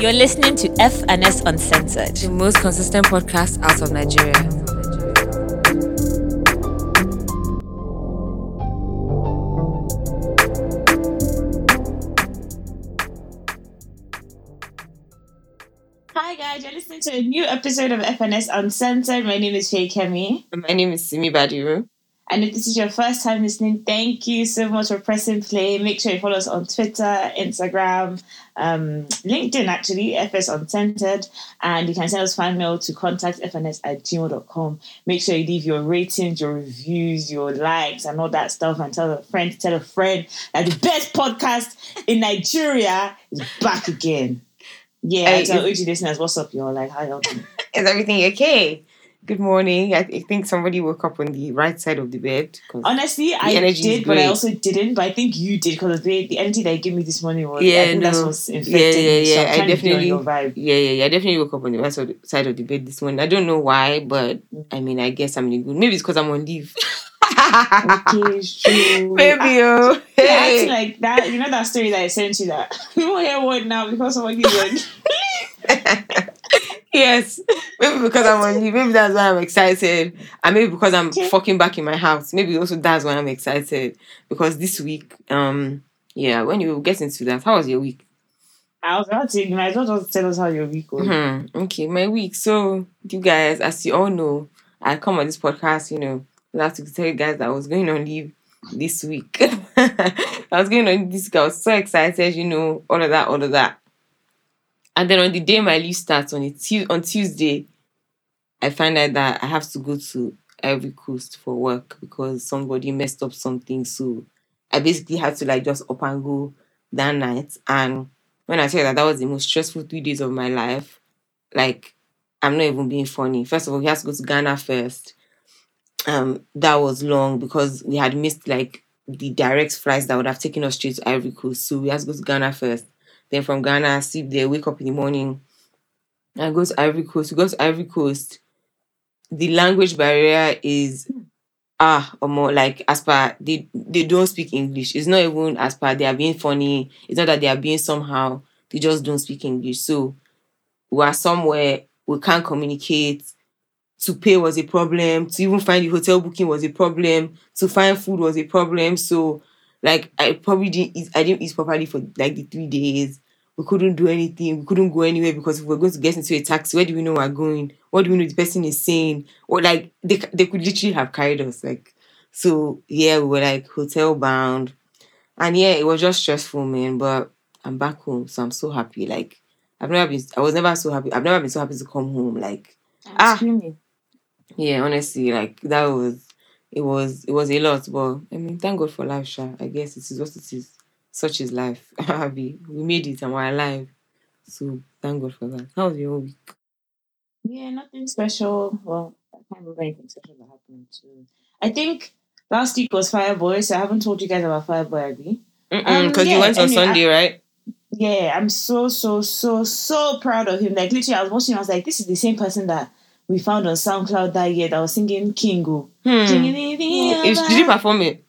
You're listening to F&S Uncensored. The most consistent podcast out of Nigeria. Hi guys, you're listening to a new episode of FNS Uncensored. My name is Faye Kemi. My name is Simi Badiru. And if this is your first time listening, thank you so much for pressing play. Make sure you follow us on Twitter, Instagram, um, LinkedIn actually, FS Uncensored. And you can send us fan mail to contact fns at gmail.com. Make sure you leave your ratings, your reviews, your likes, and all that stuff. And tell a friend, tell a friend that the best podcast in Nigeria is back again. Yeah, Hey, tell OG listeners, what's up, y'all? Like, how y'all doing? Is everything okay? Good morning. I I think somebody woke up on the right side of the bed. Honestly, I did, but I also didn't. But I think you did because the, the energy that you gave me this morning was. Yeah, I think that's no. what's Yeah, infected yeah. So yeah. I trying to be on definitely- yeah, yeah, yeah. I definitely woke up on the right side of the bed this morning. I don't know why, but I mean, I guess I'm in good. Maybe it's because I'm on leave. Okay, it's true. Maybe, oh. Acting Hey. like that. You know that story that I sent you that you won't hear word now because someone gives you. yes. Maybe because I'm on leave. Maybe that's why I'm excited. And maybe because I'm fucking back in my house. Maybe also that's why I'm excited. Because this week, um, yeah, when you get into that, how was your week? I was about to. You might as well just tell us how your week was. Hmm. Okay, my week. So, you guys, as you all know, I come on this podcast, you know, last have to tell you guys that I was going on leave this week. I was going on this week. I was so excited, you know, all of that, all of that. And then on the day my leave starts on a on Tuesday, I find out that I have to go to Ivory Coast for work because somebody messed up something. So I basically had to like just up and go that night. And when I tell you that that was the most stressful three days of my life, like I'm not even being funny. First of all, we had to go to Ghana first. Um, that was long because we had missed like the direct flights that would have taken us straight to Ivory Coast. So we had to go to Ghana first. Then from Ghana, I sleep there, wake up in the morning, and go to Ivory Coast. We go to Ivory Coast. The language barrier is ah or more like as per they they don't speak English. It's not even as per they are being funny. It's not that they are being somehow. They just don't speak English. So we are somewhere we can't communicate. To pay was a problem. To even find the hotel booking was a problem. To find food was a problem. So like I probably didn't eat, I didn't eat properly for like the three days. We couldn't do anything. We couldn't go anywhere because if we're going to get into a taxi, where do we know we're going? What do we know the person is saying? Or like they they could literally have carried us. Like so yeah, we were like hotel bound. And yeah, it was just stressful, man. But I'm back home, so I'm so happy. Like I've never been I was never so happy. I've never been so happy to come home. Like Ah. Screaming. yeah, honestly, like that was it was it was a lot, but I mean, thank God for life, Sha. I guess it is what it is. Such is life. Abby. we made it and we're alive. So thank God for that. How was your week? Yeah, nothing special. Well, I can't remember anything special that happened too. I think last week was Fireboy, so I haven't told you guys about Fireboy, Abby. Um, Because yeah, you went on anyway, I- Sunday, right? Yeah, I'm so so so so proud of him. Like literally, I was watching. I was like, this is the same person that we found on SoundCloud that year that was singing Kingo. Hmm. Did you perform it?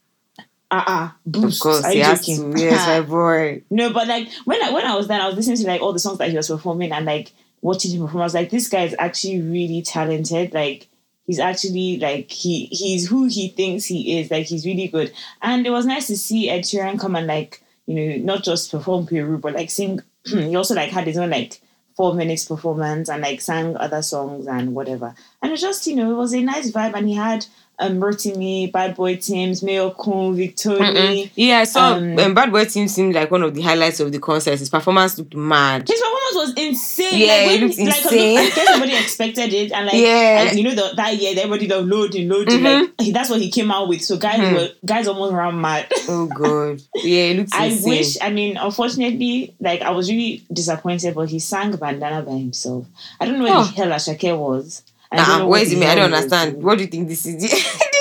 Uh uh Of course, Are he you joking? Yes, my boy. no, but like when I when I was there, I was listening to like all the songs that he was performing and like watching him perform. I was like, this guy is actually really talented. Like he's actually like he he's who he thinks he is. Like he's really good. And it was nice to see Ed Sheeran come and like you know not just perform Peru, but like sing. he also like had his own like four minutes performance and like sang other songs and whatever. And it just you know it was a nice vibe. And he had um Rotimi, Bad Boy Timz, Mayo Kun, Victoria. Mm-mm. Yeah, I saw Um, um, Bad Boy Team seemed like one of the highlights of the concert. His performance looked mad. His performance was insane. Yeah, like, it when, looked like, insane. I guess everybody expected it, and like, Yeah. and, you know, the, that year everybody was loading, loading. Mhm. Like he- that's what he came out with. So guys Mhm. were guys almost ran mad. Oh god. Yeah, it looks I insane. wish. I mean, unfortunately, like I was really disappointed, but he sang Bandana by himself. I don't know where Oh. the hell Asake was. And I don't know where what is he? the man? I don't understand. doing. What do you think this is? do you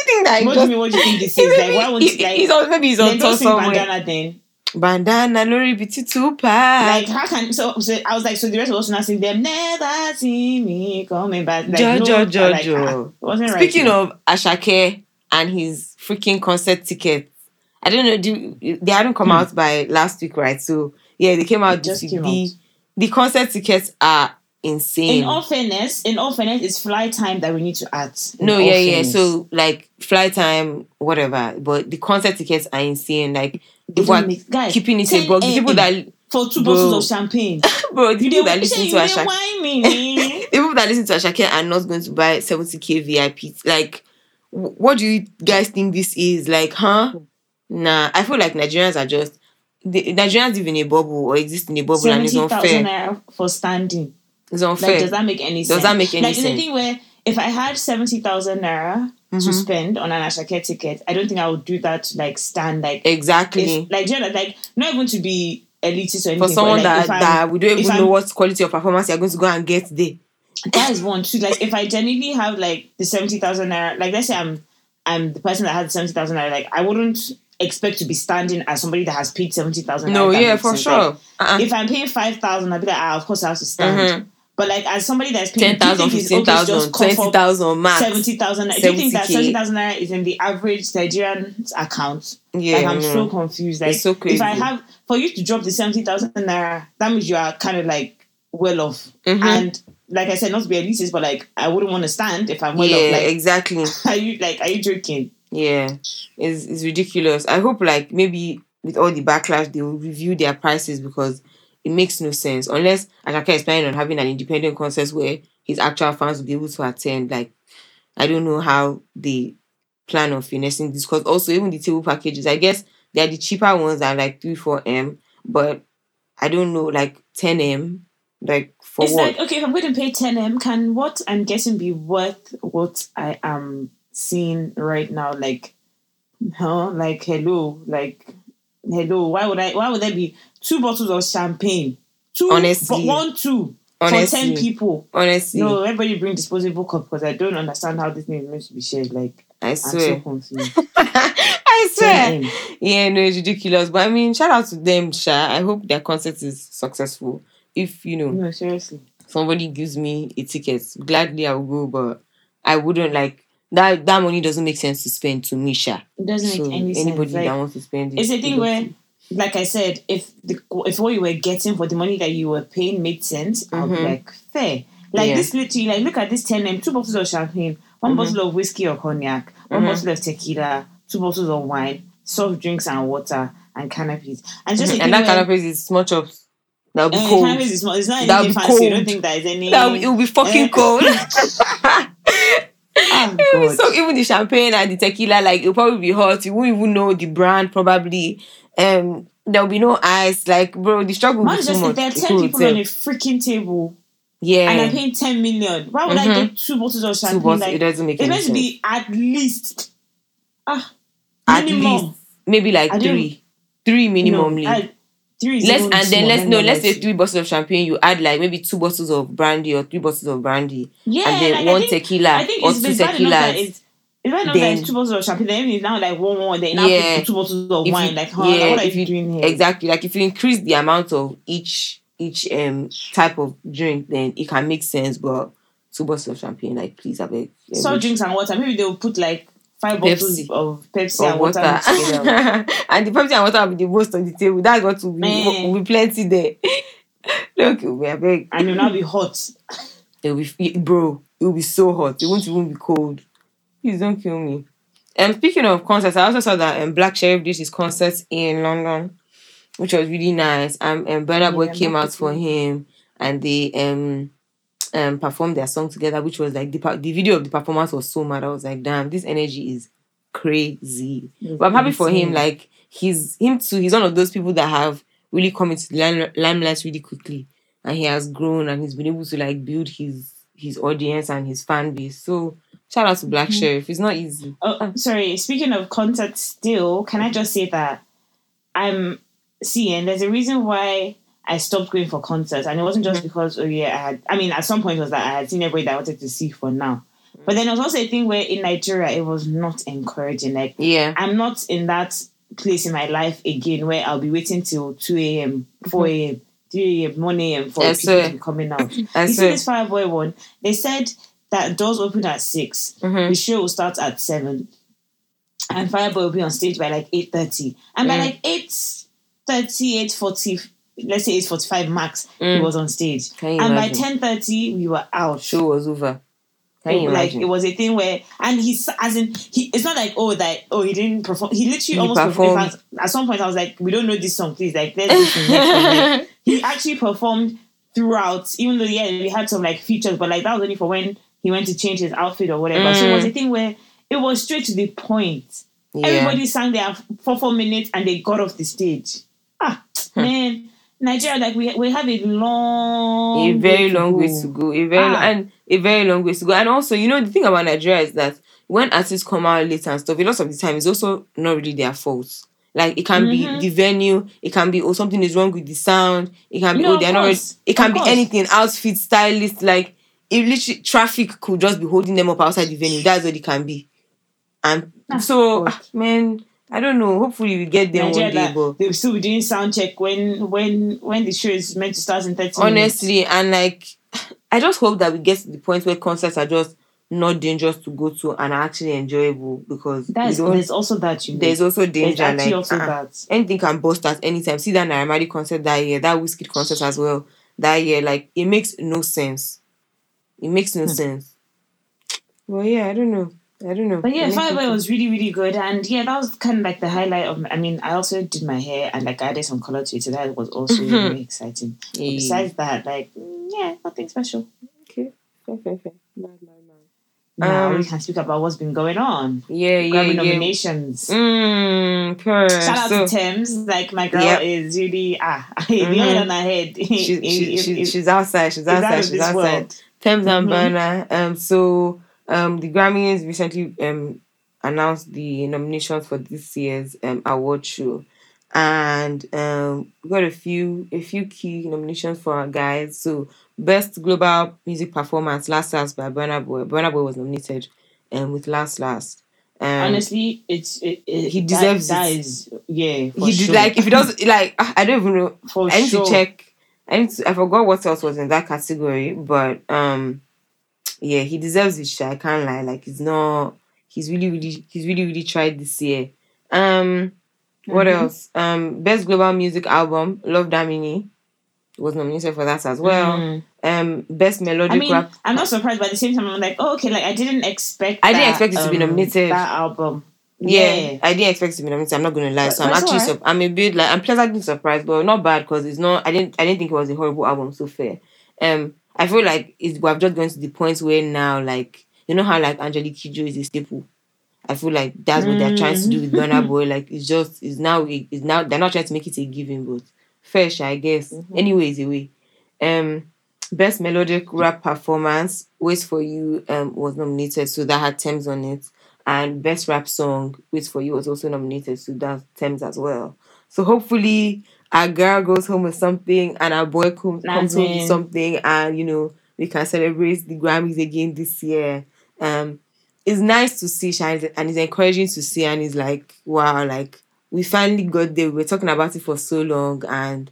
think that he What do you mean? What do you think this He is? Like, why won't he- like? he's on, maybe he's on tour somewhere. Bandana then. Bandana lori biti Tupac. Like how can so, so I was like so the rest of us now sing them never see me coming back like Jo, no, jo, jo, like, ah, wasn't right Speaking now. of Asake and his freaking concert tickets, I don't know. Do they hadn't come Hmm. out by last week, right? So yeah, they came out It just the came CD. out. the concert tickets are insane. In all fairness, in all fairness, it's flight time that we need to add. no, yeah, yeah. So like flight time, whatever. But the concert tickets are insane. Like if we're guys, keeping it a 10 bug, the people that for two Bro. bottles of champagne. bro, the You people that listen to Asake, the people that listen to Asake are not going to buy 70k VIP. Like, what do you guys think this is? Like, huh? Nah, I feel like Nigerians are just the Nigerians live in a bubble or exist in a bubble and it's Seventy unfair. for standing. It's Like, does that make any Does sense? that make any like, sense? the thing where if I had seventy thousand naira to Mhm. spend on an Asake ticket, I don't think I would do that to like stand like exactly. if, like you know, like not even to be elitist or anything. For someone but, like, that, that we don't even I'm- know what quality of performance you're going to go and get there. that is one too. Like if I genuinely have like the seventy thousand naira, like let's say I'm I'm the person that has seventy thousand naira, like I wouldn't expect to be standing as somebody that has paid seventy thousand. No, yeah, for sure. Uh-uh. if I'm paying five thousand, I'd be like, ah, of course I have to stand. Mhm. But like as somebody that's paying 10,000, 15,000, 20,000 max. seventy thousand. Do you think that 70K? seventy thousand naira is in the average Nigerian account? Yeah, like I'm no. so confused. Like It's so if I have for you to drop the seventy thousand naira, that means you are kind of like well off. Mhm. And like I said, not to be elitist, but like I wouldn't want to stand if I'm well yeah, off. Like exactly. are you like are you joking? Yeah, it's it's ridiculous. I hope like maybe with all the backlash they will review their prices because it makes no sense unless Asake is planning on having an independent concert where his actual fans will be able to attend. Like I don't know how they plan on finessing this because also even the table packages, I guess they are the cheaper ones that are like three four m, but I don't know like ten m. Like for it's what? like okay, if I'm going to pay 10m, can what I'm getting be worth what I am seeing right now? Like, huh? Like hello, like hello. Why would I? Why would there be two bottles of champagne? Two, Honestly. for one, two for ten people. Honestly, No, everybody bring disposable cup because I don't understand how this thing is meant to be shared. Like, I I'm so swear. confused. I swear. Yeah, no, it's ridiculous. But I mean, shout out to them, Sha. I hope their concert is successful. If you know No, seriously. somebody gives me a ticket, gladly I will go. But I wouldn't like that. That money doesn't make sense to spend to me, Sha. It doesn't So make any anybody sense. Like, that wants to spend it, It's a thing where, to. like I said, if the if what you were getting for the money that you were paying made sense, I'll be like fair. Like Yeah. this literally, like look at this ten m, two bottles of champagne, one Mhm. bottle of whiskey or cognac, one Mhm. bottle of tequila, two bottles of wine, soft drinks and water, and canopies. And just a and that of is small chops. That'll be uh, cold. canopies is small. It's not anything be fancy. I don't think there is any. That'll, it will be fucking Eh. cold. It will be God. so even the champagne and the tequila, like it'll probably be hot. You won't even know the brand probably. Um, there'll be no ice. Like, bro, the struggle will Man, just much. there are ten people hotel. on a freaking table, Yeah, and I'm paying ten million. Why would I Mhm. get two bottles of two champagne? bottles. like, it doesn't make It's any meant to sense. be at least ah At minimum. least maybe like I three, three minimumly. No, I, let's and then let's let no let's say three bottles of champagne. You add like maybe two bottles of brandy or three bottles of brandy, Yeah, and then like, I one think, tequila I think or it's, two it's bad enough that tequilas. it's it's bad enough that Then- it's two bottles of champagne. Then it's now like one one. Then now Yeah. two bottles of wine. you- like, huh, yeah, what are you you- doing here? Exactly. Like if you increase the amount of each each um type of drink, then it can make sense. But two bottles of champagne, like please, I beg. Soft drinks and water. Maybe they'll put like five bottles of Pepsi or and water, water, together. and the Pepsi and water will be the most on the table. That's what will be, Man. will be plenty there. Don't kill me, I and it'll now be hot. It'll be, bro, it will be so hot. It won't even be cold. Please don't kill me. And speaking of concerts, I also saw that um, Black Sherif did his concert in London, which was really nice. Um, and Burna Boy Yeah, came out for him, and they um um performed their song together, which was like the the video of the performance was so mad. I was like, damn, this energy is crazy. But I'm happy for him. Like he's him too. He's one of those people that have really come into the limelight really quickly, and he has grown and he's been able to like build his his audience and his fan base. So shout out to Black Mm-hmm. Sherif. It's not easy. Oh, I'm sorry. Speaking of concerts, still, can I just say that I'm seeing there's a reason why I stopped going for concerts, and it wasn't just because oh yeah, I had. I mean, at some point it was that I had seen everybody that I wanted to see for now, but then it was also a thing where in Nigeria it was not encouraging. Like Yeah. I'm not in that place in my life again where I'll be waiting till two a.m., four a.m., three a.m., one a.m. for Yes, people to be coming out. I you see this Fireboy one? They said that doors open at 6 Mhm. The show will start at seven, and Fireboy will be on stage by like eight thirty. And by Mm. like eight thirty, eight forty, let's say forty five max, he Mm. was on stage. Can you And by ten thirty, we were out. Show was over. Can you like imagine? it was a thing where and he's as in he it's not like oh that oh he didn't perform he literally He almost performed. performed at some point I was like we don't know this song please like let's. Like, he actually performed throughout even though yeah we had some like features but like that was only for when he went to change his outfit or whatever so it was a thing where it was straight to the point yeah. everybody sang there for four minutes and they got off the stage ah man Nigeria like we we have a long a very long way to go. A very Ah. and a very long way to go. And also, you know, the thing about Nigeria is that when artists come out late and stuff, a lot of the time it's also not really their fault. Like it can Mhm. be the venue, it can be oh something is wrong with the sound, it can be No, oh they're not It can Of be course. anything, outfit, stylist, like it literally traffic could just be holding them up outside the venue. That's what it can be. And Ah, so ah, man, I don't know. Hopefully we get there Nigeria, one day, but they will still be doing sound check when when when the show is meant to start in 30 minutes. honestly and like i just hope that we get to the point where concerts are just not dangerous to go to and are actually enjoyable because That's, there's also that you know. there's also danger like also ah, that. anything can burst at any time see that Naira Marley concert that year that Wizkid concert as well that year like it makes no sense it makes no Hmm. sense well yeah i don't know i don't know But yeah, no Fireboy was really, really good. And yeah, that was kind of like the highlight of I mean, I also did my hair and like added some color to it, so that was also Mhm. really exciting. Yeah. besides that, like mm, yeah, nothing special. okay fair, fair, fair. Mad, mad, mad. Now Um, we can speak about what's been going on. yeah yeah Grammy yeah nominations. mm, purr. Shout out so to Tems. Like my girl Yep. is really ah the Mhm. oil on her head. she's, It- she, she, she's outside she's outside she's outside world. Tems and Mhm. Burna. Um, so um, the Grammys recently um announced the nominations for this year's um award show, and um we got a few a few key nominations for our guys. So best global music performance, Last Last by Burna Boy. Burna Boy was nominated, um, with Last Last. Um, Honestly, it's it, it, he deserves that it. is- yeah. For he sure. did like if he does like ah, I don't even know for I need sure. to check. I need to, I forgot what else was in that category, but um, yeah, he deserves it. I can't lie. Like he's not. He's really, really, he's really, really tried this year. Um, what Mhm. else? Um, best global music album, Love Damini, was nominated for that as well. Mm. Um, best melodic I mean, rap. I'm not surprised, but at the same time, I'm like, oh, okay, like I didn't expect. I didn't expect it to be um, nominated. That album, Yeah, I didn't expect it to be nominated. I'm not gonna lie. So I'm it's actually, alright. sup- I'm a bit like I'm pleasantly surprised, but not bad because it's not. I didn't, I didn't think it was a horrible album. So fair. Um, I feel like it's we've just gone to the point where now, like you know how like Angelique Kidjo is a staple. I feel like that's what they're trying to do with Mm. Burna Boy. Like it's just it's now it's now they're not trying to make it a given, but sha, I guess. Mhm. Anyway, it's a. Um, best melodic rap performance, "Wait for You" um was nominated, so that had Tems on it, and best rap song, "Wait for You" was also nominated, so that's Tems as well. So hopefully, our girl goes home with something, and our boy comes, comes home with something, and you know we can celebrate the Grammys again this year. Um, it's nice to see Shine and it's encouraging to see and it's like wow like we finally got there we were talking about it for so long and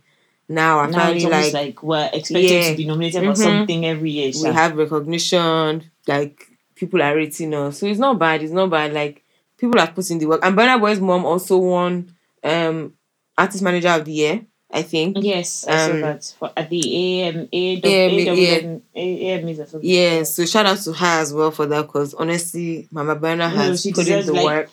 now I finally it's like, like, we're expected Yeah. to be nominated Mhm. for something every year. we have recognition like people are rating us so it's not bad it's not bad like people are put in the work and Burna Boy's mom also won um artist manager of the year I think Yes, I saw Um, that for, at the AM, A, Yeah, A, A, AMAs yeah so shout out to her as well for that because honestly Mama Burna No, has she put in the like, work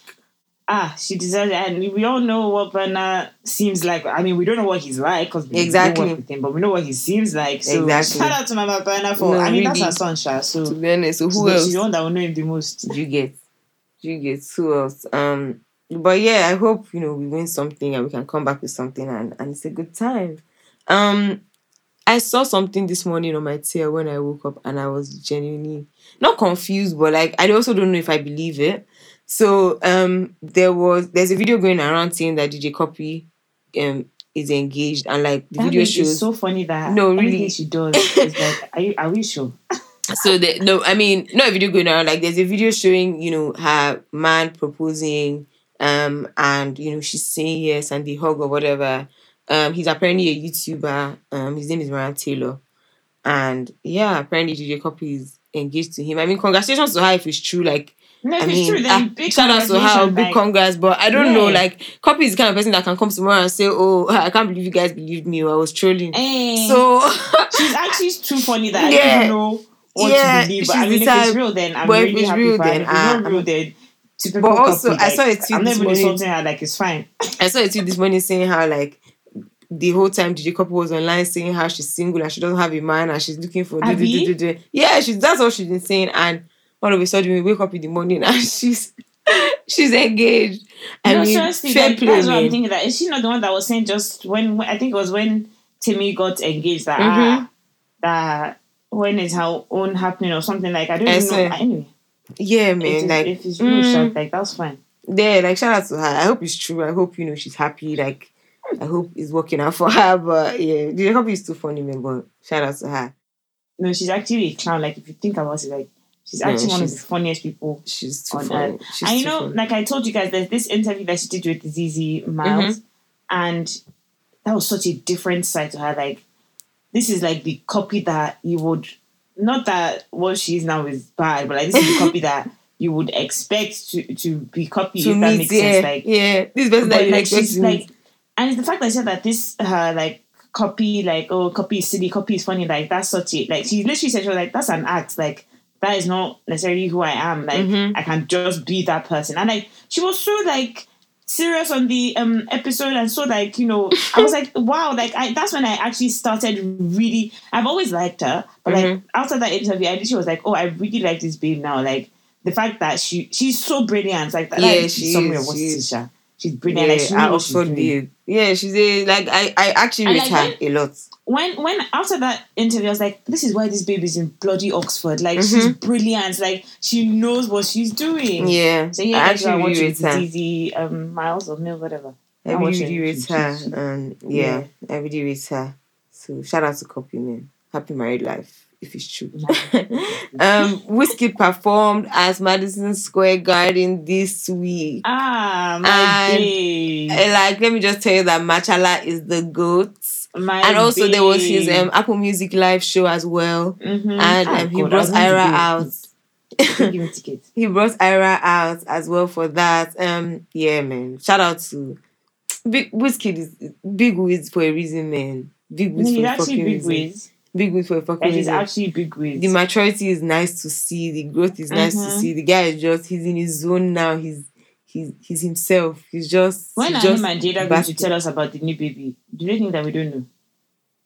Ah, she deserves it. And we all know what Burna seems like. I mean, we don't know what he's like because we Exactly. don't work with him, but we know what he seems like. So Exactly. shout out to Mama Burna for, No, I mean, that's really. her son, Sha. So to be honest so who she's, else she's the one that will know him the most. you get you get who else um but yeah i hope you know we win something and we can come back with something and, and it's a good time um i saw something this morning on my tail when i woke up and i was genuinely not confused but like i also don't know if i believe it so um there was there's a video going around saying that DJ Cuppy um is engaged and like the That video shows so funny that No, really. she does is like, are you, are we sure? so the, no i mean not a video going around like there's a video showing you know her man proposing um and you know she's saying yes and the hug or whatever um he's apparently a youtuber um his name is Ryan taylor and yeah apparently DJ Cuppy is engaged to him i mean congratulations to her if it's true like No, if I it's mean, true, then ah, big shout out to her, big like- congrats. But I don't know, like, Cuppy is the kind of person that can come tomorrow and say, "Oh, I can't believe you guys believed me. I was trolling." Eh, So, she's actually too funny that I don't know what Yeah, to believe. But I mean, if it's real, then I'm but if really it's happy real, then, If it's not real, then typical But also, Cuppy, I saw a like, tweet I'm this not even morning. insulting her. Like it's fine. I saw a tweet this morning saying how like the whole time DJ Cuppy was online saying how she's single and she doesn't have a man and she's looking for do, do, do, yeah she's that's what she's been saying and all of a sudden we wake up in the morning and she's she's engaged. I no, mean, seriously, fair like, play, that's what I'm thinking. That is she not the one that was saying just when, when I think it was when Temi got engaged that Mhm. ah, that when is her own happening or something like I don't I know. Anyway, Yeah, man. it's, Like, if it's real, mm, shot, like that's fine. yeah, like shout out to her. I hope it's true. I hope you know she's happy. Like, I hope it's working out for her. But yeah, DJ Cuppy is too funny, man. But shout out to her. No, she's actually a clown. Like if you think about it, like she's No, actually one of the funniest people She's too on funny. earth. She's and you know, funny. like I told you guys, there's this interview that she did with Zeze Millz, Mm-hmm. and that was such a different side to her. Like, this is like the Cuppy that you would, not that what she is now is bad, but like this is the Cuppy that you would expect to to be copied. to if that meet, makes yeah, sense. Like, yeah. This person that like she's like, and it's the fact that she said that this her like Cuppy like oh Cuppy is silly, Cuppy is funny. Like that's such a like she literally said she was like that's an act like. That is not necessarily who I am. Like Mhm. I can just be that person. And like she was so like serious on the um episode and so like, you know, I was like, wow, like I that's when I actually started really I've always liked her. But like Mhm. after that interview, I she was like, oh, I really like this babe now. Like the fact that she she's so brilliant. Like that Yeah, like, she somewhere is, was. Tisha. She's brilliant. like she yeah, what she's Oxford Yeah, she's a like I I actually And, rate like, her a lot. when when after that interview, I was like, this is why this baby's in bloody Oxford. Like she's brilliant. Like she knows what she's doing. Mm-hmm. Yeah, So yeah, I I actually watch really it. her. ZZ um, Miles or Mill, whatever. I I watch really, rate her, and yeah, I really rate her. So shout out to Cuppy Man. Happy married life, if it's true. um, Wizkid performed at Madison Square Garden this week. Ah, my And- babe. Eh, Like, let me just tell you that Machala is the goat. My And also, there was his um, Apple Music live show as well. Mhm. And Ah, um, he God, brought was Ayra out. Don't give me tickets. he brought Ayra out as well for that. Um, yeah, man. Shout out to Big Whiskey is Big Wiz for a reason, man. Big Wiz No, for a actually fucking big reason. whiz. Big Wiz for a fucking Like reason. actually big whiz. the maturity is nice to see. The growth is nice to Mhm. see. The guy is just he's in his zone now. He's he's he's himself. He's just when he's are just him and Jada going to tell us about the new baby? Do they think that we don't know?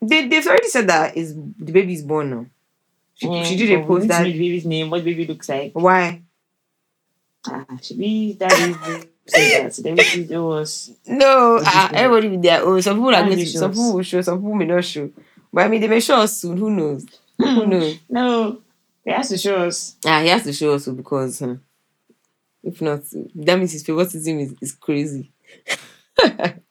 They they've already said that is the baby is born now. She, Eh, she did a post to that the baby's name, what the baby looks like. why Ah, should be daddy say that. So then we see it was No, uh, everybody with their own. Some people are going to, some people will show, some people may not show. But I mean, they may show us soon. Who knows? Who knows? no. They has to show us. Ah, he has to show us because if not, that means his favoritism is, is crazy.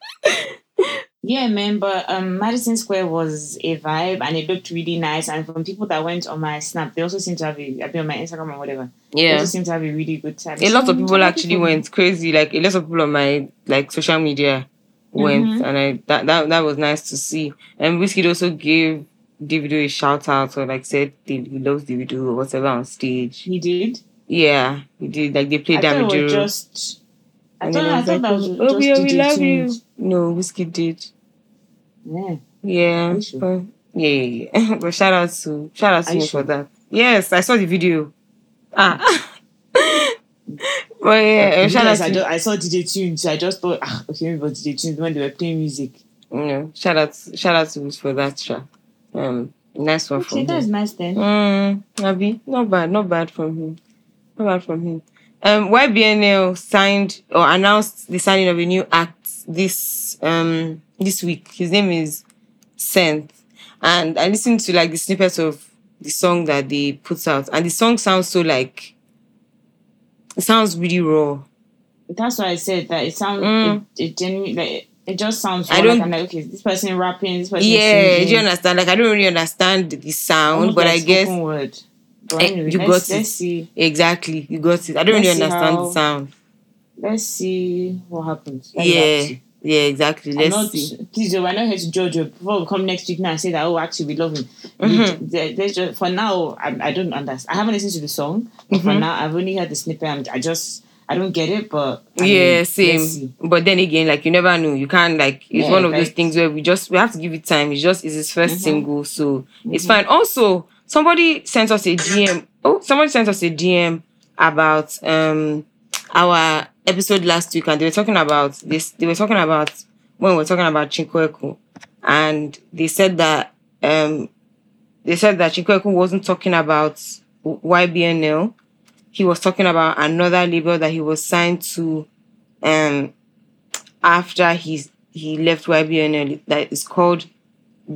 Yeah, man, but um, Madison Square was a vibe and it looked really nice. And from people that went on my Snap, they also seem to have a, I mean, on my Instagram or whatever, they Yeah, also seem to have a really good time. a lot of people actually for went crazy. Like a lot of people on my like social media went, Mhm. and I that, that that was nice to see. And Wizkid also gave Davido a shout out or like said he loves Davido or whatever on stage. He did. Yeah, he did. Like they played was just. I thought, I thought that was oh, just we, we love you. No, Wizkid did. Yeah. Yeah. Are you sure? but- yeah, yeah, yeah. but shout out to shout out to Are you sure? for that. Yes, I saw the video. Ah. but yeah, shout out I, to I saw DJ Tunes, so I just thought, ah, okay, maybe DJ Tunes when they were playing music. you know, shout out shout out to us for that track. Um nice one Okay, from that's him. nice then. Mm, Abi, not bad, not bad from him. Not bad from him. Um YBNL signed or announced the signing of a new act this um this week. His name is Senth. And I listened to like the snippets of the song that they put out, and the song sounds so like it sounds really raw. That's why I said that it sounds, Mm. it, it genuinely, like, it, just sounds I don't- Like, I'm like, okay, this person rapping, this person Yeah, singing. do you understand? Like I don't really understand the sound, Almost but like I guess Word. But Eh, anyway, you got it. let's see. exactly you got it. I don't Let's really understand how- the sound. Let's see what happens. Let's Yeah. Yeah, exactly. Let's not, see. please, we're not here to judge you. Before we come next week now and say that, oh, actually, we love him. Mhm. There's just, for now, I, I don't understand. I haven't listened to the song. But For now, I've only heard the snippet. And I just, I don't get it, but. I yeah, let's same. But then again, like you never know. You can't like it's Yeah, one of those things where we just we have to give it time. It's just it's his 1st Mhm. single, so it's fine. Also, somebody sent us a DM. Oh, somebody sent us a DM about um our episode last week, and they were talking about this. They were talking about when we were talking about Chinko Ekun, and they said that um they said that Chinko Ekun wasn't talking about YBNL. He was talking about another label that he was signed to um after he's, he left YBNL that is called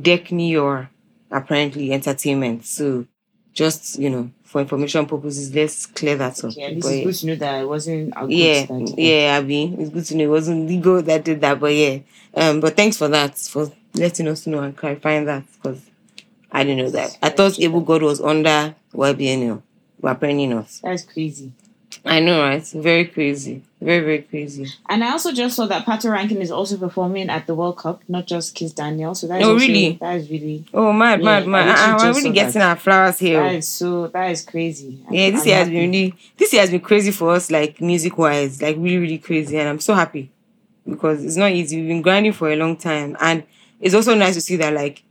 deck Deknior apparently entertainment. So just you know for information purposes, let's clear that up. Least But it's good to know that it wasn't yeah, yeah, Abby. It's good to know it wasn't legal that did that, but yeah. Um, but thanks for that for letting us know and clarifying that because I didn't know that. I thought Able God was under YBNL, but apparently not. That's crazy. I know, right? Very crazy, very very crazy. And I also just saw that Patoranking is also performing at the World Cup, not just Kiss Daniel. So that's Oh, also, really? That is really Oh, mad, Yeah, mad, I mad! we're saw really getting that. our flowers here. that is so that is crazy. I'm- yeah, this I'm year has been really this year has been crazy for us, like music wise, like really, really crazy, and I'm so happy because it's not easy. We've been grinding for a long time, and it's also nice to see that like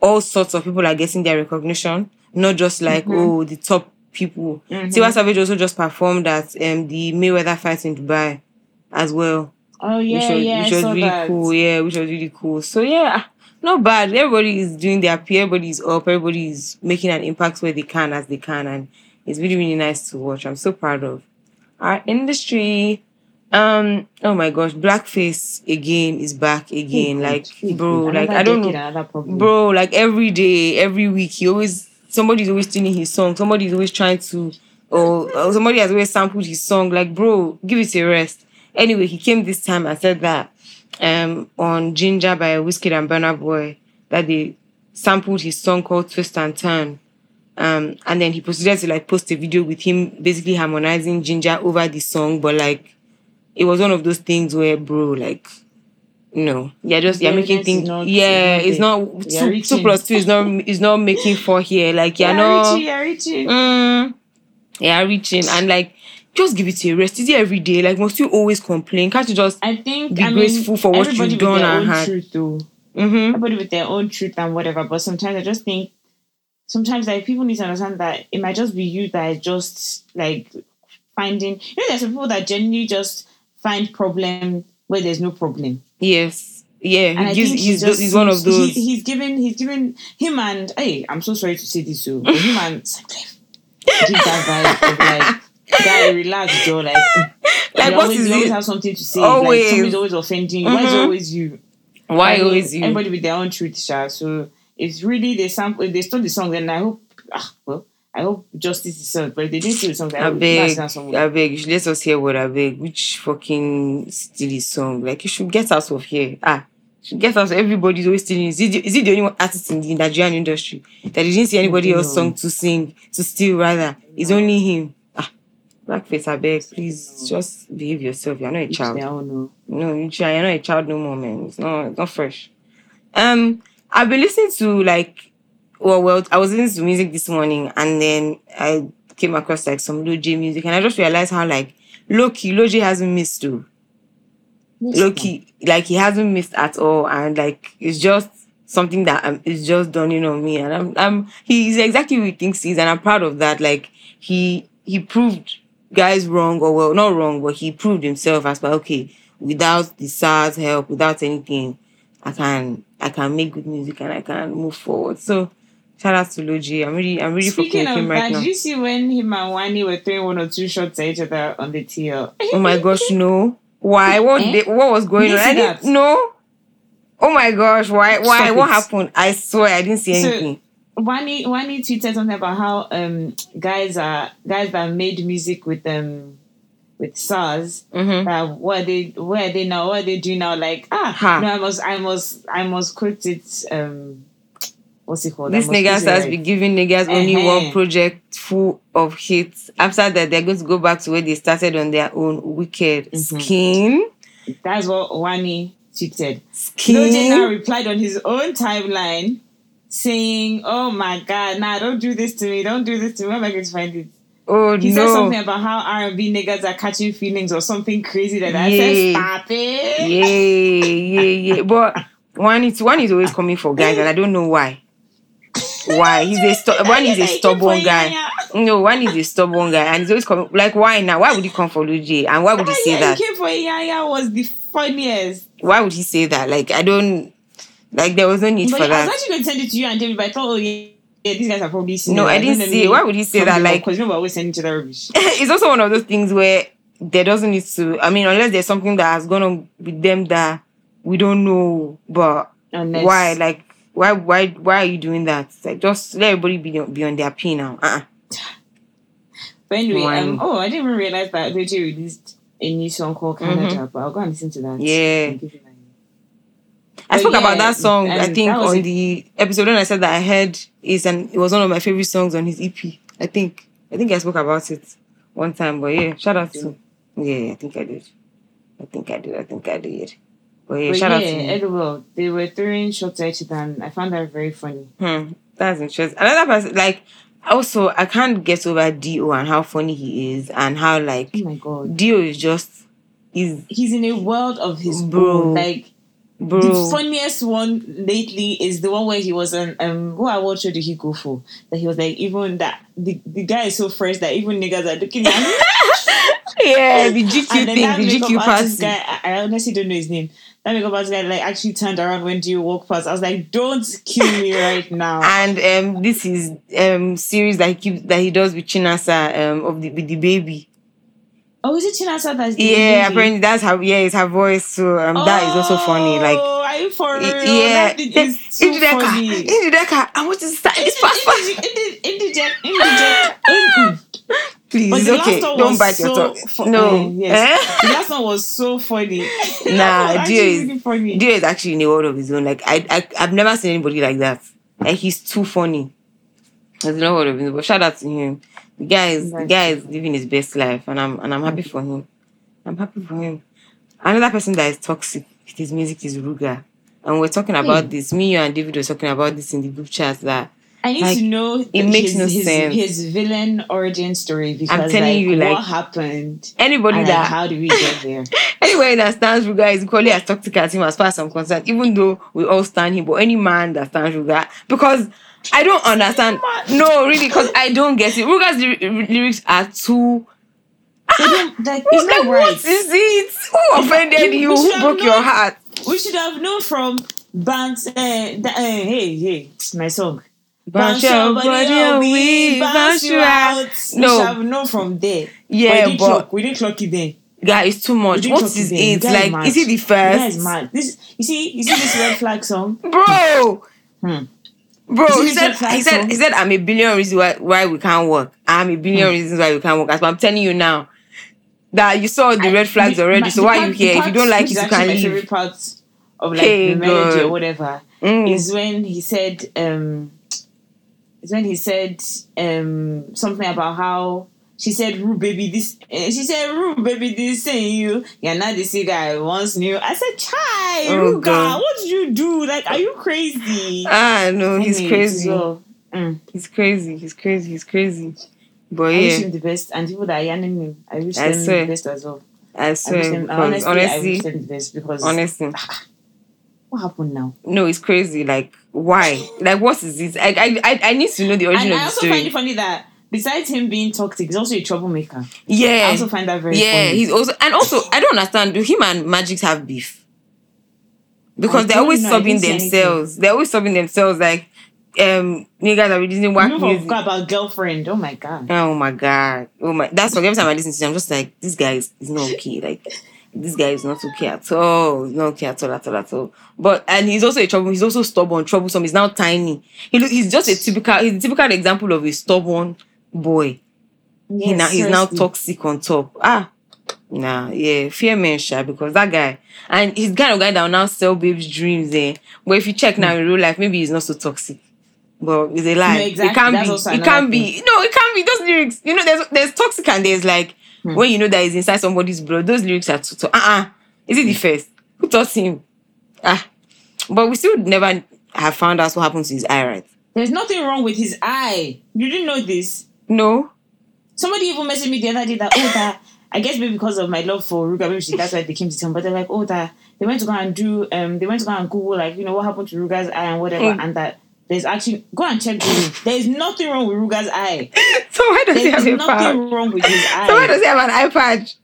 all sorts of people are getting their recognition, not just like Mhm. oh the top people. Mhm. Tiwa Savage also just performed at um the Mayweather fight in Dubai as well Oh yeah, which was, yeah, which was really that. cool. Yeah, which was really cool. So yeah, not bad. Everybody is doing their peer. Everybody is up. Everybody is making an impact where they can as they can, and it's really really nice to watch. I'm so proud of our industry. Um. Oh my gosh, blackface again is back again. Like bro, like I don't know bro like every day every week he always somebody's always tuning his song somebody's always trying to or, or somebody has always sampled his song like bro give it a rest. Anyway he came this time and said that um on ginger by Wizkid and Burna Boy that they sampled his song called twist and turn. Um and then he proceeded to like post a video with him basically harmonizing ginger over the song but like it was one of those things where bro like no you're just you're The making things yeah it's not two, two reaching. plus two is not is not making four here like you're yeah, not Richie, yeah, reaching. mm, yeah reaching and like just give it to a rest is it every day like must you always complain can't you just I think Be I mean, grateful for what you've with done their and own had. truth though. mm-hmm. Everybody with their own truth and whatever. But sometimes I just think sometimes like people need to understand that it might just be you that is just like finding you know there's some people that genuinely just find problem where there's no problem. yes yeah And I think he's, just he's one of those He, he's given he's given him and hey, I'm so sorry to say this so but him and Sutcliffe give that vibe of like guy relax Joe like like what always, is always it have something to say. Always. Like somebody's always offending you. Why is it Mhm. always you? why I mean, always you Everybody with their own truth, Sha. So if really they sample, they stole the song, then I hope. Ah, well, I hope justice is served. But if they didn't the song, I beg, that's not someone. I beg, let us hear what I beg. Which fucking silly song? Like, you should get out of here. Ah, you should get out. Everybody's always stealing. Is it, the- is it the only one artist in the Nigerian industry that didn't see anybody else song to sing, to steal rather? It's only him. Ah, Blackface, I beg, please just behave yourself. You're not a child. no. No. You're not a child no more, man. It's not. It's not fresh. Um, I've been listening to like, well, well, I was listening to music this morning, and then I came across like some J music, and I just realized how like low key J hasn't missed too. Low key, like he hasn't missed at all, and like it's just something that um, is just dawning on me, and I'm, I'm he's exactly who he thinks he is, and I'm proud of that. Like he he proved guys wrong, or well, not wrong, but he proved himself as well. Okay, without the Sarz help, without anything, I can I can make good music and I can move forward. So shout out to Lojay. I'm really I'm really Speaking with him of right that, now. did you see when him and Wani were throwing one or two shots at each other on the TL? Oh my gosh, no. Why? What Eh? did, what was going on? I didn't that? no. Oh my gosh, why why Stop what it. happened? I swear I didn't see So- anything. Wani Wani tweeted something about how um guys are guys that made music with um with Sarz mm-hmm. uh, what are they where are they now what are they doing now like ah Ha. no i must i must i must quote it um what's it called I This must niggas has right. been giving niggas only Uh-huh. one project full of hits. After that, they're going to go back to where they started on their own wicked Mhm. skin. That's what Wani tweeted. Skin. Loj now replied on his own timeline saying, Oh my god, nah, don't do this to me, don't do this to me. Where am I going to find it? Oh He said something about how R&B niggas are catching feelings or something crazy like that. I said, stop it. yeah, yeah, yeah. But one is one is always coming for guys, and I don't know why. Why he's a stu- one is a stubborn guy. No, one is a stubborn guy, and he's always coming. Like why now? Why would he come for Luigi? And why would he say yeah, that? He came for Yaya was the funniest. Why would he say that? Like I don't. Like there was no need But for I was actually going to send it to you and David, but I thought, oh yeah, yeah these guys are probably seen No. I didn't see Why would he say that? Like- because you know we're always sending to the rubbish. it's also one of those things where there doesn't need to. I mean, unless there's something that has gone on with them that we don't know, but Unless, why? Like why? Why? Why are you doing that? Like just let everybody be on, be on their P now. Uh. uh But anyway, um, oh, I didn't even realize that Doji released a new song called Canada, but I'll go and listen to that. Mm-hmm. Yeah. and give you my- I But spoke about that song. I think on a- the episode when I said that I heard is and it was one of my favorite songs on his EP. I think. I think I spoke about it one time. But yeah, shout out to. Yeah, I think I did. I think I did. I think I did. But yeah, But shout yeah, out to. they were throwing shots at it, and I found that very funny. Hmm, that's interesting. Another person, like, also, I can't get over Dio and how funny he is, and how like Oh my god, Dio is just is he's in a world of his Bro. own. Like bro. the funniest one lately is the one where he was on um what award show did he go for? That he was like even that the, the guy is so fresh that even niggas are looking at him. yeah, the GQ thing, the GQ party. guy, I, I honestly don't know his name. That back to that. like actually turned around when do you walk past. I was like, don't kill me right now. And um, this is um series that he keeps that he does with Chinasa um of the with the baby. oh, is it Chinasa that's the Yeah, baby? apparently that's how yeah, it's her voice. So um, that is also funny. Like Oh, are you for real? yeah, that is so Njideka, funny. Njideka, I want to start this fast fast. Indi- Please, But it's the okay. last one Don't was bite your so tongue. fu- no, yes. Eh? The last one was so funny. Nah, Dio is- really. Dio is actually in a world of his own. Like I, I I've never seen anybody like that. Like he's too funny. There's no world of his own. But shout out to him. The guy is the guy is living his best life, and I'm and I'm happy for him. I'm happy for him. Another person that is toxic with his music is Ruger. And we're talking about Hmm. this. Me, you, and David were talking about this in the group chat that I need Like, to know it makes his, no his, sense. his villain origin story because telling like, you, like, what happened anybody and like, that how did we get there? Anyway, that stands Ruger is equally as toxic as him as far as I'm concerned, even though we all stand him, but any man that stands Ruger, because I don't understand. No, really, because I don't get it. Ruger's lyri- lyrics are too. Don't- like, Like, it's not what right. is it? Who offended you? Who broke your heart? We should have known from Bounce. Uh, the, uh, hey, hey, it's my song. Bounce your body we bounce you out. We No. should have known from there. Yeah, we didn't but- clock. We didn't clock it then. Guy, it's too much. What is it? Like, mad. is it the The guy is mad. This, you see, you see this red flag song. Bro, Hmm. Bro, he said, he said, he said, I'm a billion reasons why, why we can't work. I'm a billion Hmm. reasons why we can't work. As I'm telling you now, that you saw the red flags already. my- so why part- you the here? If you don't like it, you can leave. favorite part of like Hey, the melody God. or whatever Mm. is when he said um is when he said um something about how she said Rue baby this uh, she said Rue baby this saying you you're not the sick guy once new I said chai Oh, Ruger God. what did you do like are you crazy Ah, no, he's Anyway, crazy. so, mm, He's crazy. He's crazy. He's crazy. But I wish him the best and people that are yanning him I wish I them swear. the best as well I I wish swear. them Because honestly, I wish them the best because honestly, what happened now no, it's crazy. Like, why? Like, what is this? I, I, I, I need to know the origin And of I the also story. find it funny that besides him being toxic, he's also a troublemaker. Yeah, I also find that very yeah. funny. He's also, and also, I don't understand. Do him and Magic have beef? Because I they're always know, subbing didn't see anything. themselves. They're always subbing themselves. Like, um, niggas are releasing I whack never music. forgot about girlfriend. Oh my god. Oh my god. Oh my that's why every time I listen to him, I'm just like, this guy is, is not okay. Like this guy is not okay at all. He's not okay at all, at all, at all. But and he's also a trouble, he's also stubborn, troublesome. He's now tiny. He look he's just a typical he's a typical example of a stubborn boy. he Yes, now he's now toxic on top. Ah. Nah, yeah, fear men sha because that guy and he's kind of guy that will now sell babes dreams eh. But if you check now in real life, maybe he's not so toxic. But it's a lie. No, exactly. It can't That's be. It can't be. No, it can't be. Those lyrics, you know, there's there's toxic and there's like Hmm. when you know that is inside somebody's blood. Those lyrics are too. Uh uh Is it the first? Who taught him? Ah, but we still never have found out what happened to his eye, right? There's nothing wrong with his eye. You didn't know this. No. Somebody even messaged me the other day that oh that I guess maybe because of my love for Ruger, maybe she- that's why they came to me. But they're like, oh that they went to go and do um they went to go and Google like you know what happened to Ruger's eye and whatever Mm. and that there's actually go and check Google. There's nothing wrong with Ruger's eye. So why does he have a nothing wrong with his eye. So why does he have an eye patch?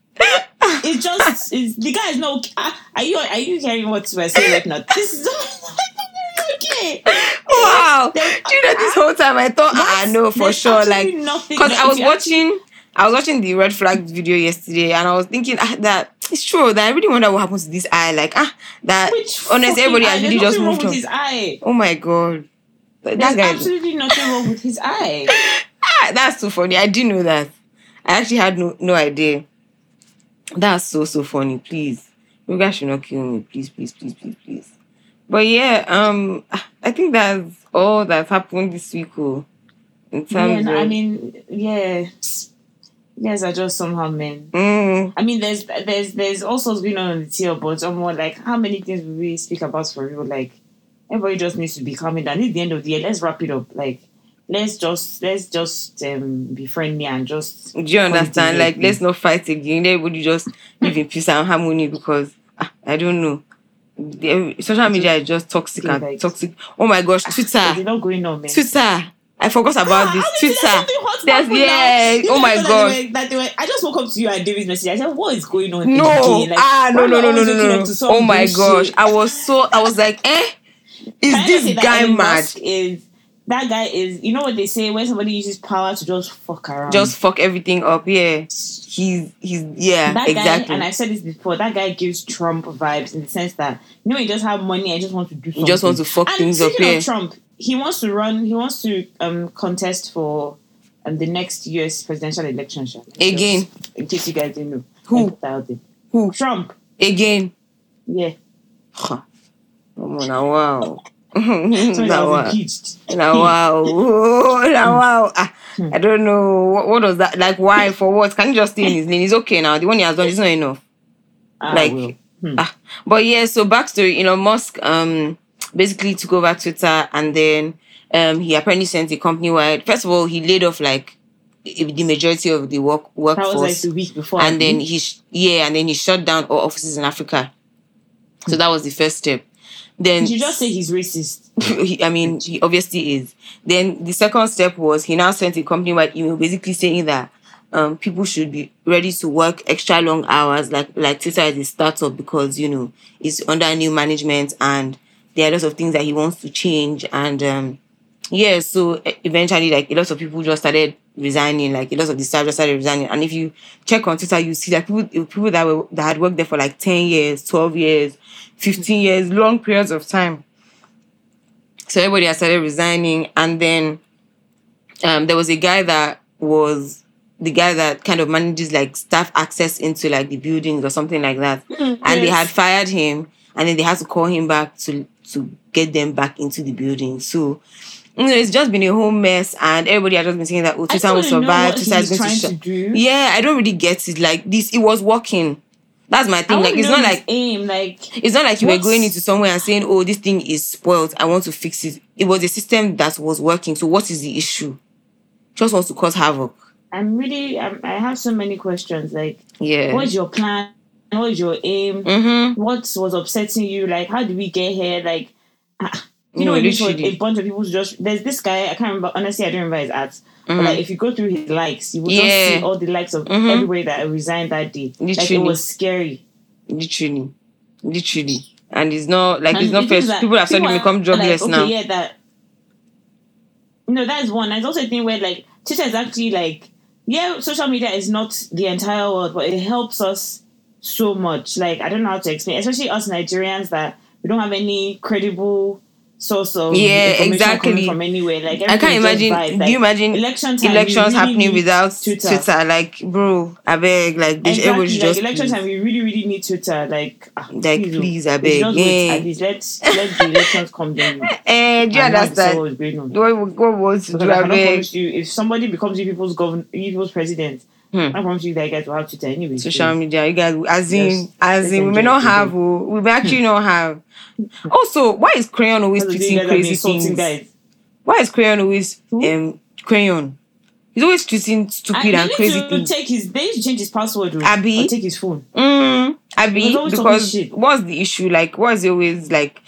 it's just it's, the guy is not ah, are you are you hearing what we're saying right now? This is not okay. Wow. There- Do you know this whole time I thought I know for There's sure like because I was watching I was watching the red flag video yesterday and I was thinking ah, that it's true that I really wonder what happens to this eye like ah that Which honestly everybody eye? has really just moved on. his eye. Oh my god. That There's guy absolutely nothing wrong with his eye. ah, that's so funny. I didn't know that. I actually had no, no idea. That's so so funny. Please. You guys should not kill me. Please, please, please, please, please. But yeah, um I think that's all that's happened this week. Oh, in Yeah, terms no, of I mean, yeah. Yes, are just somehow men. Mm, I mean, there's there's there's all sorts going on in the tier, but I'm more like, how many things will we speak about for real? Like, everybody just needs to be calming down. It's the end of the year. Let's wrap it up. Like, let's just let's just um be friendly and just. do you understand? Like, let's not fight again. Everybody just live in peace and harmony because ah, I don't know. The, social media is just toxic and like- toxic. Oh my gosh, There's Twitter, a lot going on, man. Twitter. I forgot about Ah, this. honestly, Twitter. there's something hot There's happened yeah. Oh my that god. were- that they were- I just woke up to you and David's message. I said, "What is going on?" No. Like, ah, no, no, no, no, no, no, up no. to some Oh my gosh, I was so, I was like, eh, is I this guy mad? Is that guy is? You know what they say when somebody uses power to just fuck around. Just fuck everything up. Yeah, he's, he's, yeah, that exactly. guy, and I've said this before. That guy gives Trump vibes in the sense that you know he just have money I just want to do. Something. He just wants to fuck and things up. Yeah, Trump, he wants to run. He wants to um contest for um the next U.S. presidential election. Again. Just in case you guys didn't know, Who? I put that out there. Who? Trump. again. Yeah. Huh. So he now was wow. Now wow. Oh, now wow. Ah, I don't know what, what was that like. Why for what? Can you just stay in his lane? He's okay now. The one he has done is not enough. Ah, like well. Hmm. ah, but yeah so backstory Elon Musk um basically took over Twitter and then um he apparently sent a company wide first of all he laid off like the majority of the work workforce. that was like the week before. and then he sh- yeah and then he shut down all offices in Africa so that was the first step then you just say he's racist. he, I mean, he obviously is. Then the second step was he now sent a company wide email basically saying that um, people should be ready to work extra long hours, like like Twitter is a startup because you know it's under new management and there are lots of things that he wants to change and um, yeah, so eventually like a lot of people just started resigning, like a lot of the staff just started resigning. And if you check on Twitter, you see that people people that were that had worked there for like ten years, twelve years, fifteen years, long periods of time. So everybody had started resigning, and then um, there was a guy that was the guy that kind of manages like staff access into like the buildings or something like that. and they had fired him, and then they had to call him back to to get them back into the building. So you know, it's just been a whole mess, and everybody had just been saying that oh, Twitter will survive. Twitter is going to trying to do. Yeah, I don't really get it. Like this, it was working. That's my thing. Like it's not like aim. Like it's not like you were going into somewhere and saying, "Oh, this thing is spoiled. I want to fix it." It was a system that was working. So, what is the issue? Just wants to cause havoc. I'm really. I'm, I have so many questions. Like, Yeah. what's your plan? What is your aim? mm-hmm. What was upsetting you? Like, how did we get here? Like, ah, you know, No, you for literally. a bunch of people just. There's this guy. I can't remember. Honestly, I don't remember his ads. But Mhm. like, if you go through his likes, you will Yeah. just see all the likes of Mhm. everybody that resigned that day. Like, it was scary. Literally, literally, and it's not like And it's not thing first. People have suddenly become jobless like, now. Yeah, that. No, that is one. There's also a thing where like Twitter is actually like yeah, social media is not the entire world, but it helps us so much. Like I don't know how to explain, especially us Nigerians that we don't have any credible source of Yeah, exactly. coming from anywhere. Like I can't everything is just imagine. vibes. do Like, you imagine election time, elections really happening without Twitter? Like, bro, I beg. Like, Exactly, everybody should like just election please. time, we really, really need Twitter. Like, ah, Like, oh, please, I beg. just wait. At least let's let the elections come then. Eh, do you and have to understand? what's going on. What what was to do? I beg. you, if somebody becomes you people's govern, you people's president, Hmm. I promise you that you guys will have Twitter anyway. so- social media. You guys, as in, Yes. as in, we may not have. oh, we may actually not have. Also, why is Crayon always tweeting guys have been crazy things? guys. Why is Crayon always Who? um Crayon? He's always tweeting stupid And and crazy to things. take his. They need to change his password. oh, Abi? Or take his phone. Mm, Abby, He's always talking because what's the issue? Like, what's he always like?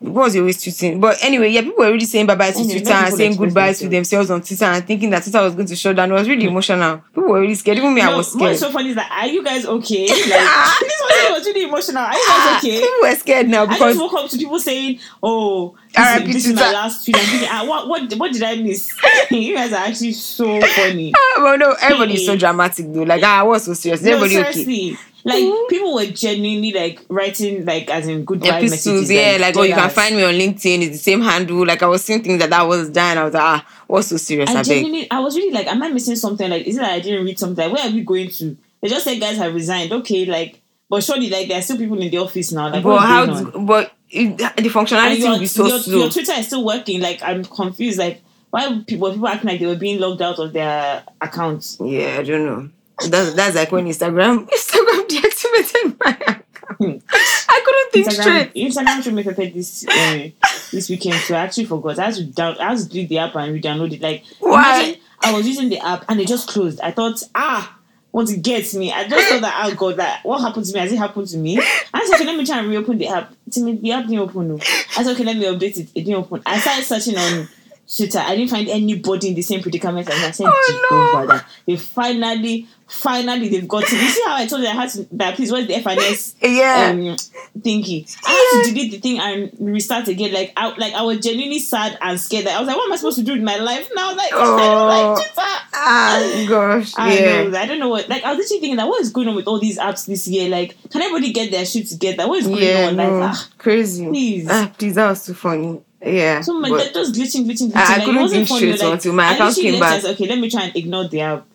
What's he always tweeting? But anyway, yeah, people were really saying bye bye to Anyway, Twitter and saying express goodbye to themselves. themselves on Twitter and thinking that Twitter was going to shut down. It was really emotional. People were really scared. Even me, I No, was What's so funny is that are you guys okay? Like this one was really emotional. Are you guys okay? People were scared now I because just woke up to people saying, "Oh, R.I.P. this, is, this is my last tweet." I'm thinking, ah, what, what, what did I miss? you guys are actually so funny. well, no, everybody's so dramatic though. Like, ah, was so serious? Is No, everybody okay? Like people were genuinely like writing like as in goodbye Epistles, messages. yeah, like oh, you can find me on LinkedIn. It's the same handle. Like I was seeing things that that was dying. I was like, ah, what's so serious? I, I beg. genuinely, I was really like, am I missing something? Like, is it that I didn't read something? Like, where are we going to? They just said guys have resigned. Okay, like, but surely like there are still people in the office now. Like, But how? do- But it, the functionality your, will be so your, slow. your Twitter is still working. Like, I'm confused. Like, why people people acting like they were being logged out of their accounts? Yeah, I don't know. That's that's like when Instagram Instagram deactivated my account. I couldn't think Instagram, straight. Instagram showed me Pepe this uh, this weekend, so I actually forgot. I had to down, I had to delete the app and re-download it. Like, Why? I was using the app and it just closed. I thought, ah, want to get me. I just thought that, oh god, that what happened to me? Has it happened to me? I said, okay, let me try and reopen the app. To me, the app didn't open. No. I said, okay, let me update it. It didn't open. I started searching on Twitter. I didn't find anybody in the same predicament as. I said, Oh, Jehovah, that they finally, finally, they've got it. You see how I told you I had to, that please, where's the FNS Yeah. um thingy. I had to delete the thing and restart again. Like I like I was genuinely sad and scared. Like, I was like, what am I supposed to do with my life now? Like, Oh. like ah, gosh. I yeah. know. I don't know what. Like I was literally thinking that what is going on with all these apps this year? Like, can everybody get their shit together? What is going Yeah. on? No. Like, ah, Crazy. please. Ah, please. That was too funny. Yeah. so my that just glitching, glitching, glitching. I- I like, couldn't funny. straight Like, until my account came back. okay, let me try and ignore the app.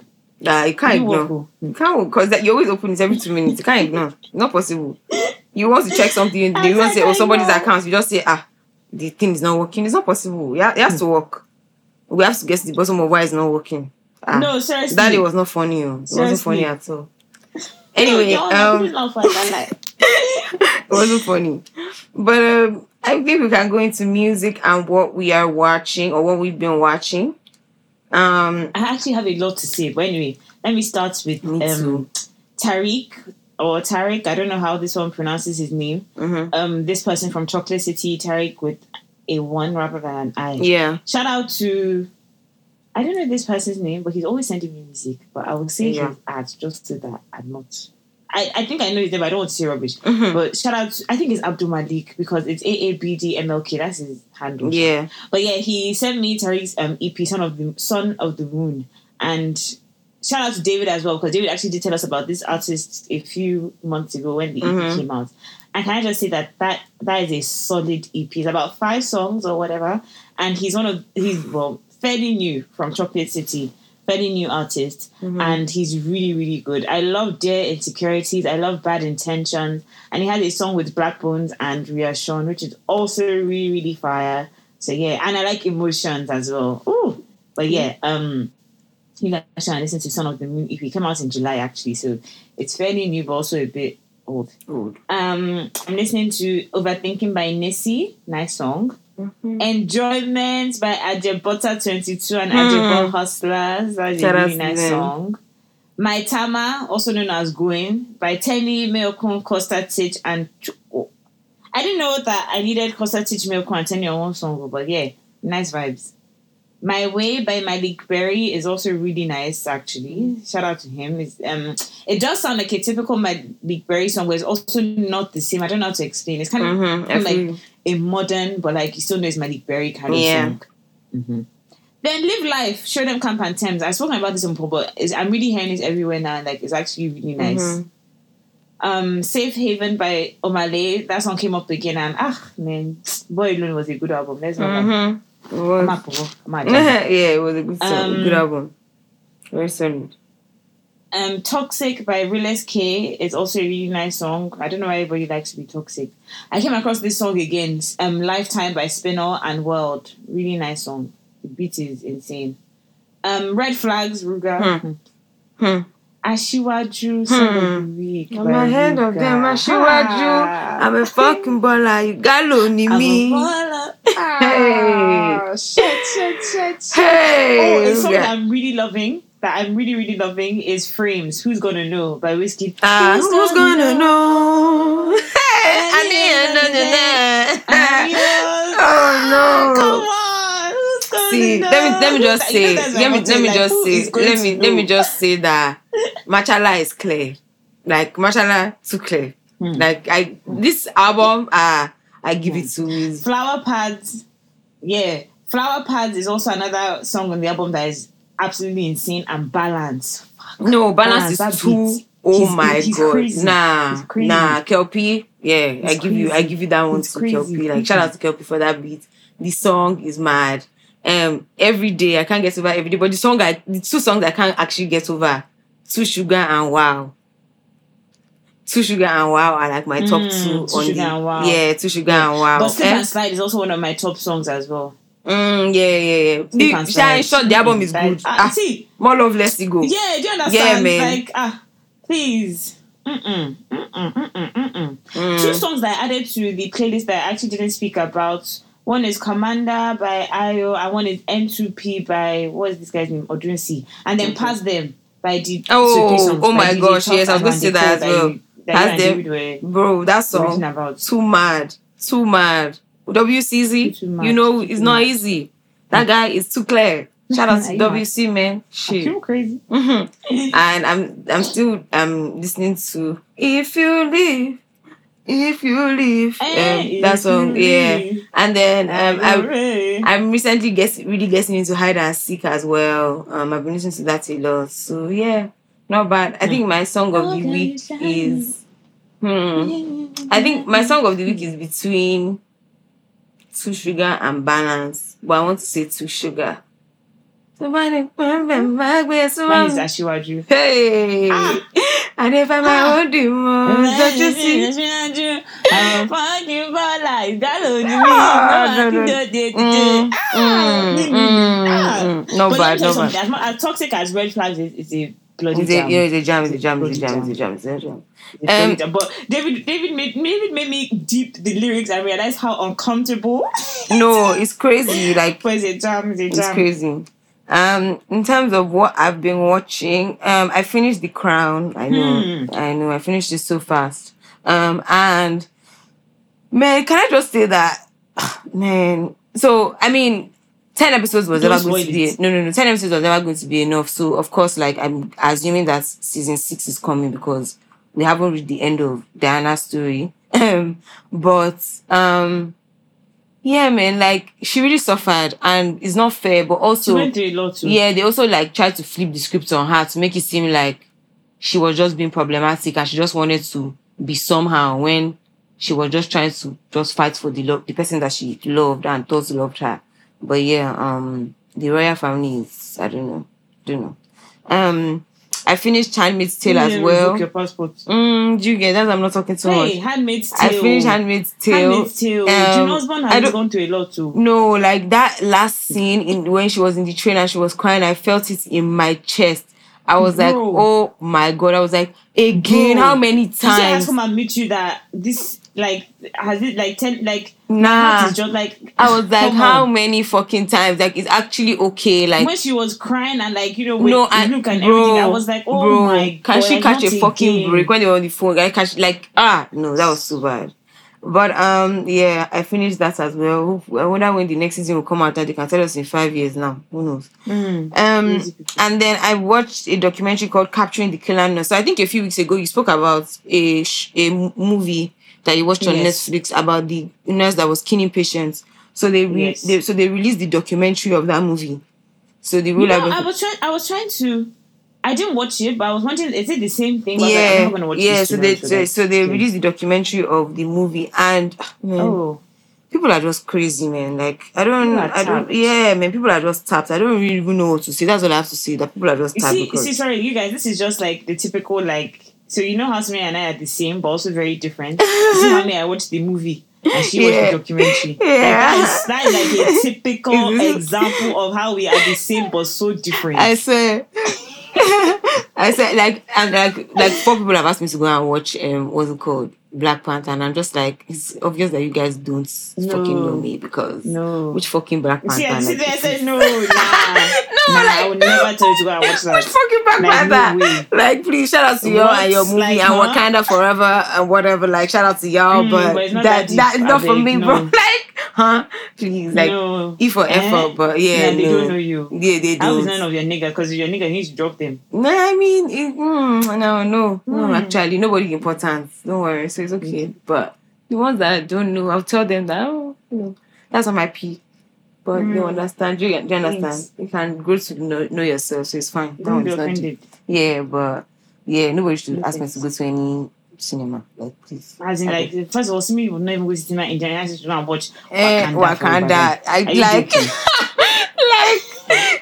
Nah, you can't work, ignore. You can't because you always open it every two minutes. You can't ignore. It's not possible. You want to check something, you want to say, oh, somebody's account. You just say, ah, the thing is not working. It's not possible. Yeah, it has to work. We have to get to the bottom of why it's not working. Ah, No, seriously. that day was not funny. oh. It wasn't funny at all. Anyway, yo, um, it off, I like. it wasn't funny. But um, I think we can go into music and what we are watching or what we've been watching. Um, I actually have a lot to say, but anyway, let me start with Me um. Tariq or Tariq. I don't know how this one pronounces his name. mhm. Um, this person from Chocolate City, Tariq with a one rather than an I. yeah, Shout out to I don't know this person's name, but he's always sending me music. But I will say Yeah. his ads just so that I'm not. I, I think I know his name. I don't want to say rubbish. Mhm. But shout out, to, I think it's Abdul Malik because it's AABDMLK. That's his handle. yeah, But yeah, he sent me Tariq's um, EP, Son of the Son of the Moon, and shout out to David as well because David actually did tell us about this artist a few months ago when the Mhm. EP came out. And can I just say that that that is a solid EP. It's about five songs or whatever, and he's one of he's well fairly new from Chocolate City, fairly new artist, Mhm. and he's really really good. I love Dear Insecurities. I love Bad Intentions, and he has a song with Black Bones and Ria Sean, which is also really really fire. So yeah, and I like emotions as well. Ooh, but yeah, um, you guys should listen to Son of the Moon EP. It came out in July actually, so it's fairly new, but also a bit old. good. Um, I'm listening to Overthinking by Nessie, nice song. Mhm. Enjoyment by Ajebutter22 and Hmm. Ajebo Hustlers. That's a Shout out really nice them. song. My Tama, also known as Going, by Teni, Mayorkun, Costa Titch, and Chuko. I didn't know that I needed Costa Titch, Mayorkun, and Teni on one song, but yeah, nice vibes. My Way by Malik Berry is also really nice, actually. Shout out to him. Um, it does sound like a typical Malik Berry song, but it's also not the same. I don't know how to explain. It's kind of Mhm. I like a modern, but like you still know it's Malik Berry kind of Yeah. song. Mhm. Then live life, Show Dem Camp and Tems. I've spoken about this before, but I'm really hearing it everywhere now. and, Like it's actually really nice. Mhm. Um, Safe Haven by Omah Lay. That song came up again, and ah man, Boy Alone was a good album. Let's go. Mhm. It was- I'm not poor. I'm not yeah, it was a good song, Um, good album. Very solid. Um, Toxic by Realist K is also a really nice song. I don't know why everybody likes to be toxic. I came across this song again, um, Lifetime by Spinner and World. Really nice song. The beat is insane. Um, Red Flags, Ruger. Hmm. Hmm. Ashiwaju the week. I'm ahead of them. Ashiwaju. Ah. I'm a fucking baller. You galo ni I'm me. baller. Ah, shit, shit, shit, shit. Hey. Oh, Ruger. that I'm really loving, that I'm really, really loving is Frames. Who's Gonna Know by Wizkid. Ah, who's gonna know? Hey, I need Oh no. Come on, See, know? let me let me just say, let me let me like, just say, let me let me just say that Machala is clear. Like Machala too clear. Hmm. Like I this album, ah, I give it to Wiz. Flower Pads, yeah. Flower Pads is also another song on the album that is absolutely insane and balanced. No, balance, Balance, is too. beat. Oh He's- my he's god, crazy. nah, crazy. nah, Kel-P, yeah, I give you, I give you that one to crazy, Kel-P. Like shout out to Kel-P for that beat. The song is mad. Um, every day I can't get over every day, but the song I, the two songs I can't actually get over, Two Sugar and Wow. Two Sugar and Wow are like my top Mm, two Two on Sugar the and Wow. yeah, Two Sugar and Wow. But Eh? and Slide is also one of my top songs as well. Mm, yeah, yeah, yeah. The, in short, the album is Like, good. ah, Ah, see, more love, let's go. yeah, do you understand? Yeah, man. Like, ah, please. Mm-mm, mm-mm, mm-mm, mm-mm. Mm. Two songs that I added to the playlist that I actually didn't speak about. One is Commander by Ayo, and one is N2P by what is this guy's name? Odunsi. And then Pass Them by D. Oh, Songs oh my gosh, yes, I was going to say that as well. Pass Them. Were Bro, that song too mad, too mad. WCZ, you know, it's not easy. That guy is too clear. Shout out to? WC man, shit. feel crazy. And I'm I'm still um listening to If You Leave, If You Leave, Eh, um, that song, yeah. leave, And then um I. I'm recently get really getting into hide and seek as well. Um, I've been listening to that a lot. So yeah, not bad. I think my song of the week is hmm. I think my song of the week is between two sugar and balance, but I want to say two sugar. Somebody Mine is Ashiwaju. Hey, Ah. I never my own demon. Don't you see? I'm fucking baller. That only me. Ah, no, no. Mm, Mm, mm, mm, mm. Not But bad, tell you not something. bad. As, as toxic as red flags is, is a bloody It's a, jam. yeah, it's a jam, it's a jam, it's Bloody a jam, it's a jam, it's a jam. Bloody Um, jam. But David, David made David made me deep the lyrics and realize how uncomfortable. No, it's crazy. Like but it's a jam. It's a it's crazy. Um, in terms of what I've been watching, um, I finished The Crown. I know, Hmm. I know, I finished it so fast. Um, and man, can I just say that, man? So I mean, ten episodes was Don't never going to be it. no, no, no. Ten episodes was never going to be enough. So of course, like I'm assuming that season six is coming because we haven't reached the end of Diana's story. But um, yeah, man, like she really suffered, and it's not fair. But She also, went a lot too. yeah, they also like tried to flip the script on her to make it seem like she was just being problematic and she just wanted to be somehow when she was just trying to just fight for the love, the person that she loved and thought loved her. But yeah, um, the royal family is I don't know, don't know. Um, I finished Handmaid's Tale as well. Your passport. Mm, do you get that? I'm not talking too Hey, much. Handmaid's Tale. I finished Handmaid's Tale. Handmaid's Tale. Um, June I has gone through a lot too. No, like that last scene in when she was in the train and she was crying, I felt it in my chest. I was like, oh my god. I was like, again, Bro. how many say I times? come and meet you that this like has it like ten like Nah. it's just like I was like, how on. many fucking times? Like, it's actually okay. Like, when she was crying and like you know with no, I, look and bro, everything, I was like, oh bro, my can god, she like, catch a fucking again. break when they were on the phone? I catch like ah no, that was so bad. But um, yeah, I finished that as well. I wonder when the next season will come out. That they can tell us in five years now. Who knows? Mm. Um, and then I watched a documentary called "Capturing the Killer Nurse." So I think a few weeks ago you spoke about a sh- a movie that you watched on Yes. Netflix about the nurse that was killing patients. So they, re- Yes. they so they released the documentary of that movie. So the You rule know, about I was trying. I was trying to. I didn't watch it, but I was wondering, is it the same thing? Was like, yeah not gonna watch yeah. this So they so, so they released the documentary of the movie and ah, man, Oh, people are just crazy, man. Like I don't I don't yeah, man. People are just tapped. I don't really even know what to say. That's all I have to say. That people are just you tapped see, because see, sorry, you guys. This is just like the typical like. So you know how Sumi and I are the same, but also very different. You see how me I watched the movie and she Yeah. watched the documentary. Yeah. Like, that, is, that is like a typical example of how we are the same but so different. I swear. I said like and like like four people have asked me to go and watch um what's it called Black Panther and I'm just like it's obvious that you guys don't fucking know me because No. which fucking Black Panther I, see, like, I said is- no, nah. no, nah, I would never tell you to go and watch that. Which fucking Black Like, no Panther? way. like, please shout out to y'all and your movie Like, and huh? Wakanda Forever and whatever. Like, shout out to y'all, Mm, but, but not that that that not for me, no. bro. Like, huh? Please, like, no. E for Eh? effort, but yeah, Nah, they no. don't know you. Yeah, they How is don't. none of your nigga? Because your nigga needs to drop them. No, I mean, it, mm, no, no, no. Mm. Actually, nobody important. Don't worry. So it's okay. But the ones that don't know, I'll tell them that. Oh, you know, that's on my P. But you Mm. understand? Do you, you understand? Thanks. You can grow to know, know yourself, so it's fine. That Don't be offended. Yeah, but yeah, nobody should No ask me to go to any cinema. Like, please. As in, Okay. like, first of all, Simi would not even go to cinema in January. I just don't watch Eh, Wakanda. Wakanda. I like, like,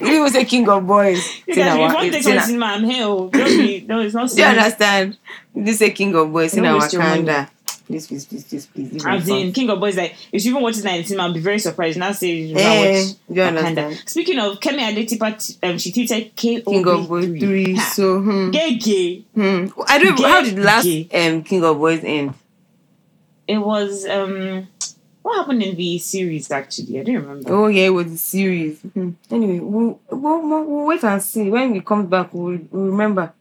you was a king of boys. You guys, if you Wa- want to take Tina- cinema, I'm here. Don't be, no, it's not Do you understand? This is a king of boys in our waste your money. Wakanda. Please, please, please, please, please. leave my As in, phone. King of Boys, like, if you even watch it in cinema, I'll be very surprised. Now say you Eh, eh, do watch you Wakanda. understand? Speaking of Kemi Adetiba, um, she tweeted KOB King of Boys 3. So, hmm. Gay gay. hmm. I don't How did the last Gay. um, King of Boys end? It was um, what happened in the series actually? I don't remember. Oh, yeah, it was a series. Hmm. Anyway, we'll, we'll, we'll, wait and see. When we come back, we'll, we'll remember.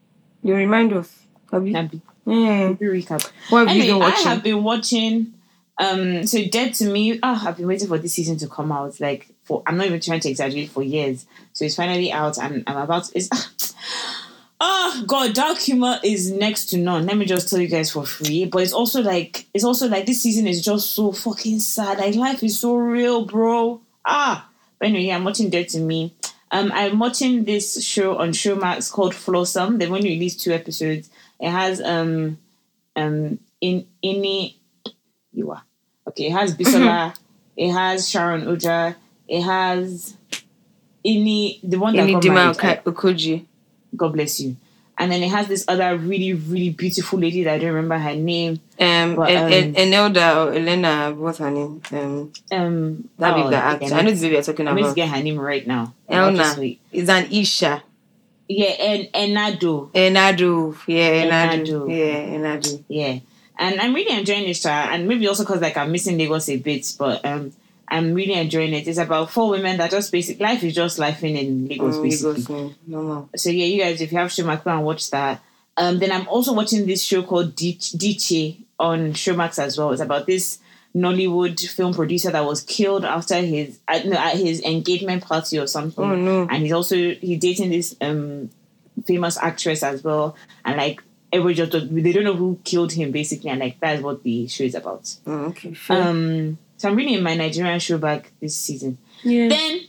You remind us. Abi? Nabi, Yeah. recap. What have you Anyway, been I have been watching. Um, so Dead to Me. Ah, I've been waiting for this season to come out. Like for, I'm not even trying to exaggerate for years. So it's finally out, and I'm about. It's. Oh God, dark humor is next to none. Let me just tell you guys for free. But it's also like it's also like this season is just so fucking sad. Like life is so real, bro. Ah, but anyway, yeah, I'm watching Dead to Me. Um, I'm watching this show on Showmax called Flawsome. They've only released two episodes. It has um um in Ini you are okay. It has Bisola. it has Sharon Ooja. It has Ini the one that got Inidima married. Oka-. God bless you. And then it has this other really, really beautiful lady that I don't remember her name. Um, But, En- En- um, Enelda or Elena, what's her name? Um, Um, that oh, baby that actor. I know this baby you're talking I'm going to about. get her name right now. Elna. It's an Isha. Yeah, and Enado. Enadu. Yeah. Enado. Yeah, Enado. Yeah. And I'm really enjoying this show. And maybe also because like I'm missing Lagos a bit, but um I'm really enjoying it. It's about four women that just basic life is just life in Lagos, Mm, basically. Lagos, mm, normal. so yeah, you guys, if you have Showmax, go and watch that. Um, then I'm also watching this show called Dich- Diiche on Showmax as well. It's about this Nollywood film producer that was killed after his at, no, at his engagement party or something. Oh no. And he's also he's dating this um famous actress as well. And like everybody just they don't know who killed him basically, and like that's what the show is about. Oh, okay. Sure. Um, so I'm really in my Nigerian show back this season. yeah. Then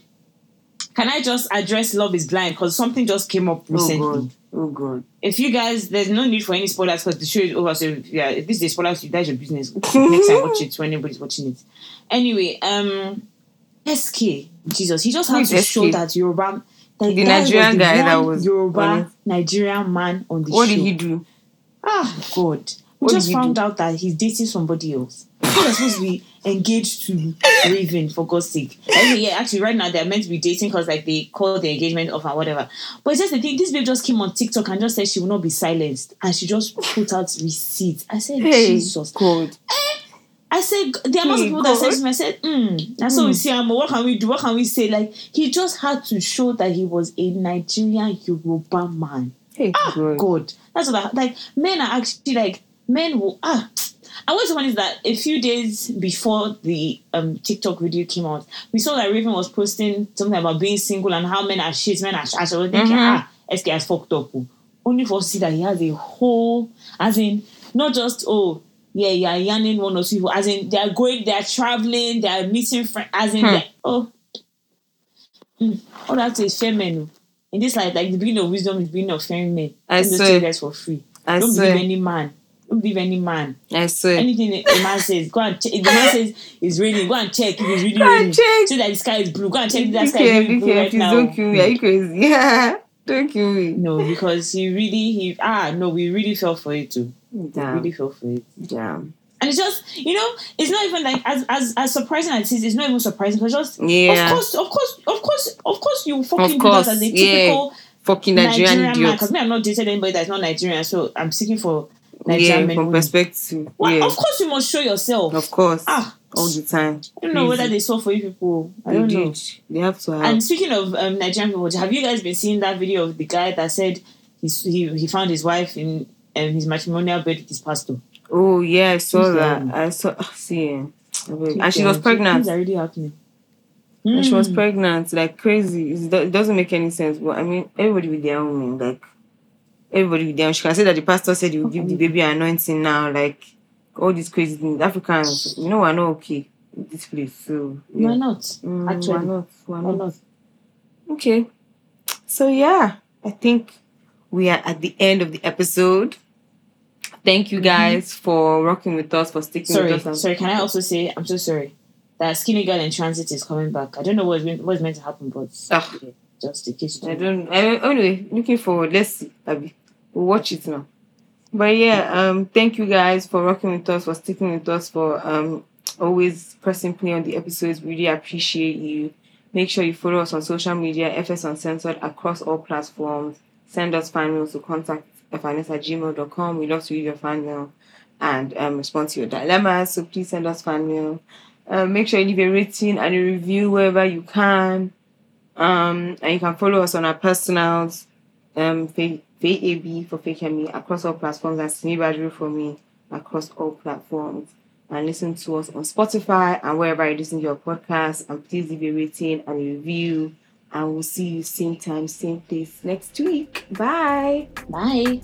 can I just address Love is Blind because something just came up oh recently. god. Oh god. If you guys, there's no need for any spoilers because the show is over. So yeah, if this is spoilers, you that's your business. Next time, watch it when anybody's watching it. Anyway, um, SK Jesus, he just Who had to SK? show that Yoruba. That The guy Nigerian guy that was on Yoruba it. Nigerian man on the What show. What did he do? Ah, God. We What just found do? out that he's dating somebody else. He was supposed to be engaged to Raven, for God's sake. Anyway, yeah, actually, right now they're meant to be dating because, like, they called the engagement off and whatever. But it's just the thing, this babe just came on TikTok and just said she will not be silenced. And she just put out receipts. I said, Hey, Jesus. God. I said, there are Hey, of people that said to me, I said, mm. And so we see, um, what can we do? What can we say? Like, he just had to show that he was a Nigerian Yoruba man. Hey, Ah, God. God. That's what I like. Men are actually like men will ah. And what's one is that a few days before the um TikTok video came out, we saw that Raven was posting something about being single and how men are shit, men are trash. I was thinking, Mhm. ah, SK has fucked up. oh. Only for see that he has a whole, as in, not just oh. Yeah, yeah, yarning one or two people. As in, they're going, they're traveling, they're meeting friends. As in, Hmm. oh, Hmm. all that is fair men. oh. In this life, like the beginning of wisdom is the beginning of fearing men. I Let me just swear. guys for free. I Don't swear. believe any man. Believe any man. I swear. Anything the man says, go and check. If the man says it's raining, go and check if it's really Go and raining. check. Say that the sky is blue. Go and check if that sky is really blue careful. right Please now. don't kill me. Are you crazy? Yeah. Don't kill me. No, because he really he ah no, we really fell for it too. We Damn. really fell for it. Damn. And it's just, you know, it's not even like as as, as surprising as it is, it's not even surprising because just Yeah. of course, of course, of course, of course you fucking course, do that as a yeah. typical fucking Nigerian, man. idiots. Because me, I'm not dating anybody that's not Nigerian, so I'm seeking for Nigerian Yeah, from only. perspective. Well, yeah, Of course, you must show yourself. of course. Ah, all the time. I don't know whether they saw for you people. I They don't know. They have to have. And speaking of um, Nigerian people, have you guys been seeing that video of the guy that said he's, he he found his wife in um, his matrimonial bed with his pastor? oh yeah, I saw Who's that. that? I saw. See, eh, and she was Things pregnant. are really happening. And she was Mm. pregnant, like crazy. It doesn't make any sense. But I mean, everybody with their own, like everybody with own. She can say that the pastor said he will give the baby anointing now, like all these crazy things. Africans, you know, we're not okay in this place. So yeah. Why not? Mm, Actually, why not? Why not? not? Okay. So yeah, I think we are at the end of the episode. Thank you guys for rocking with us, for sticking Sorry, with us. sorry. Can I also say I'm so sorry that Skinny Girl in Transit is coming back. I don't know what's meant, what's meant to happen, but Ah. just in case I don't. don't. I, anyway, looking forward. Let's see. Abby. Watch it now. But yeah, um, thank you guys for rocking with us, for sticking with us, for um always pressing play on the episodes. We really appreciate you. Make sure you follow us on social media, FS Uncensored across all platforms. Send us fan mails to contact fns at gmail.com. We love to read your fan mail and um, respond to your dilemmas. So please send us fan mail. Um, make sure you leave a rating and a review wherever you can. Um, and you can follow us on our personals, um, Faye AB for Fake and Me across all platforms, and Simi Badru for me across all platforms. And listen to us on Spotify and wherever you listen to your podcast. And please leave a rating and a review. And we'll see you same time, same place next week. Bye. Bye.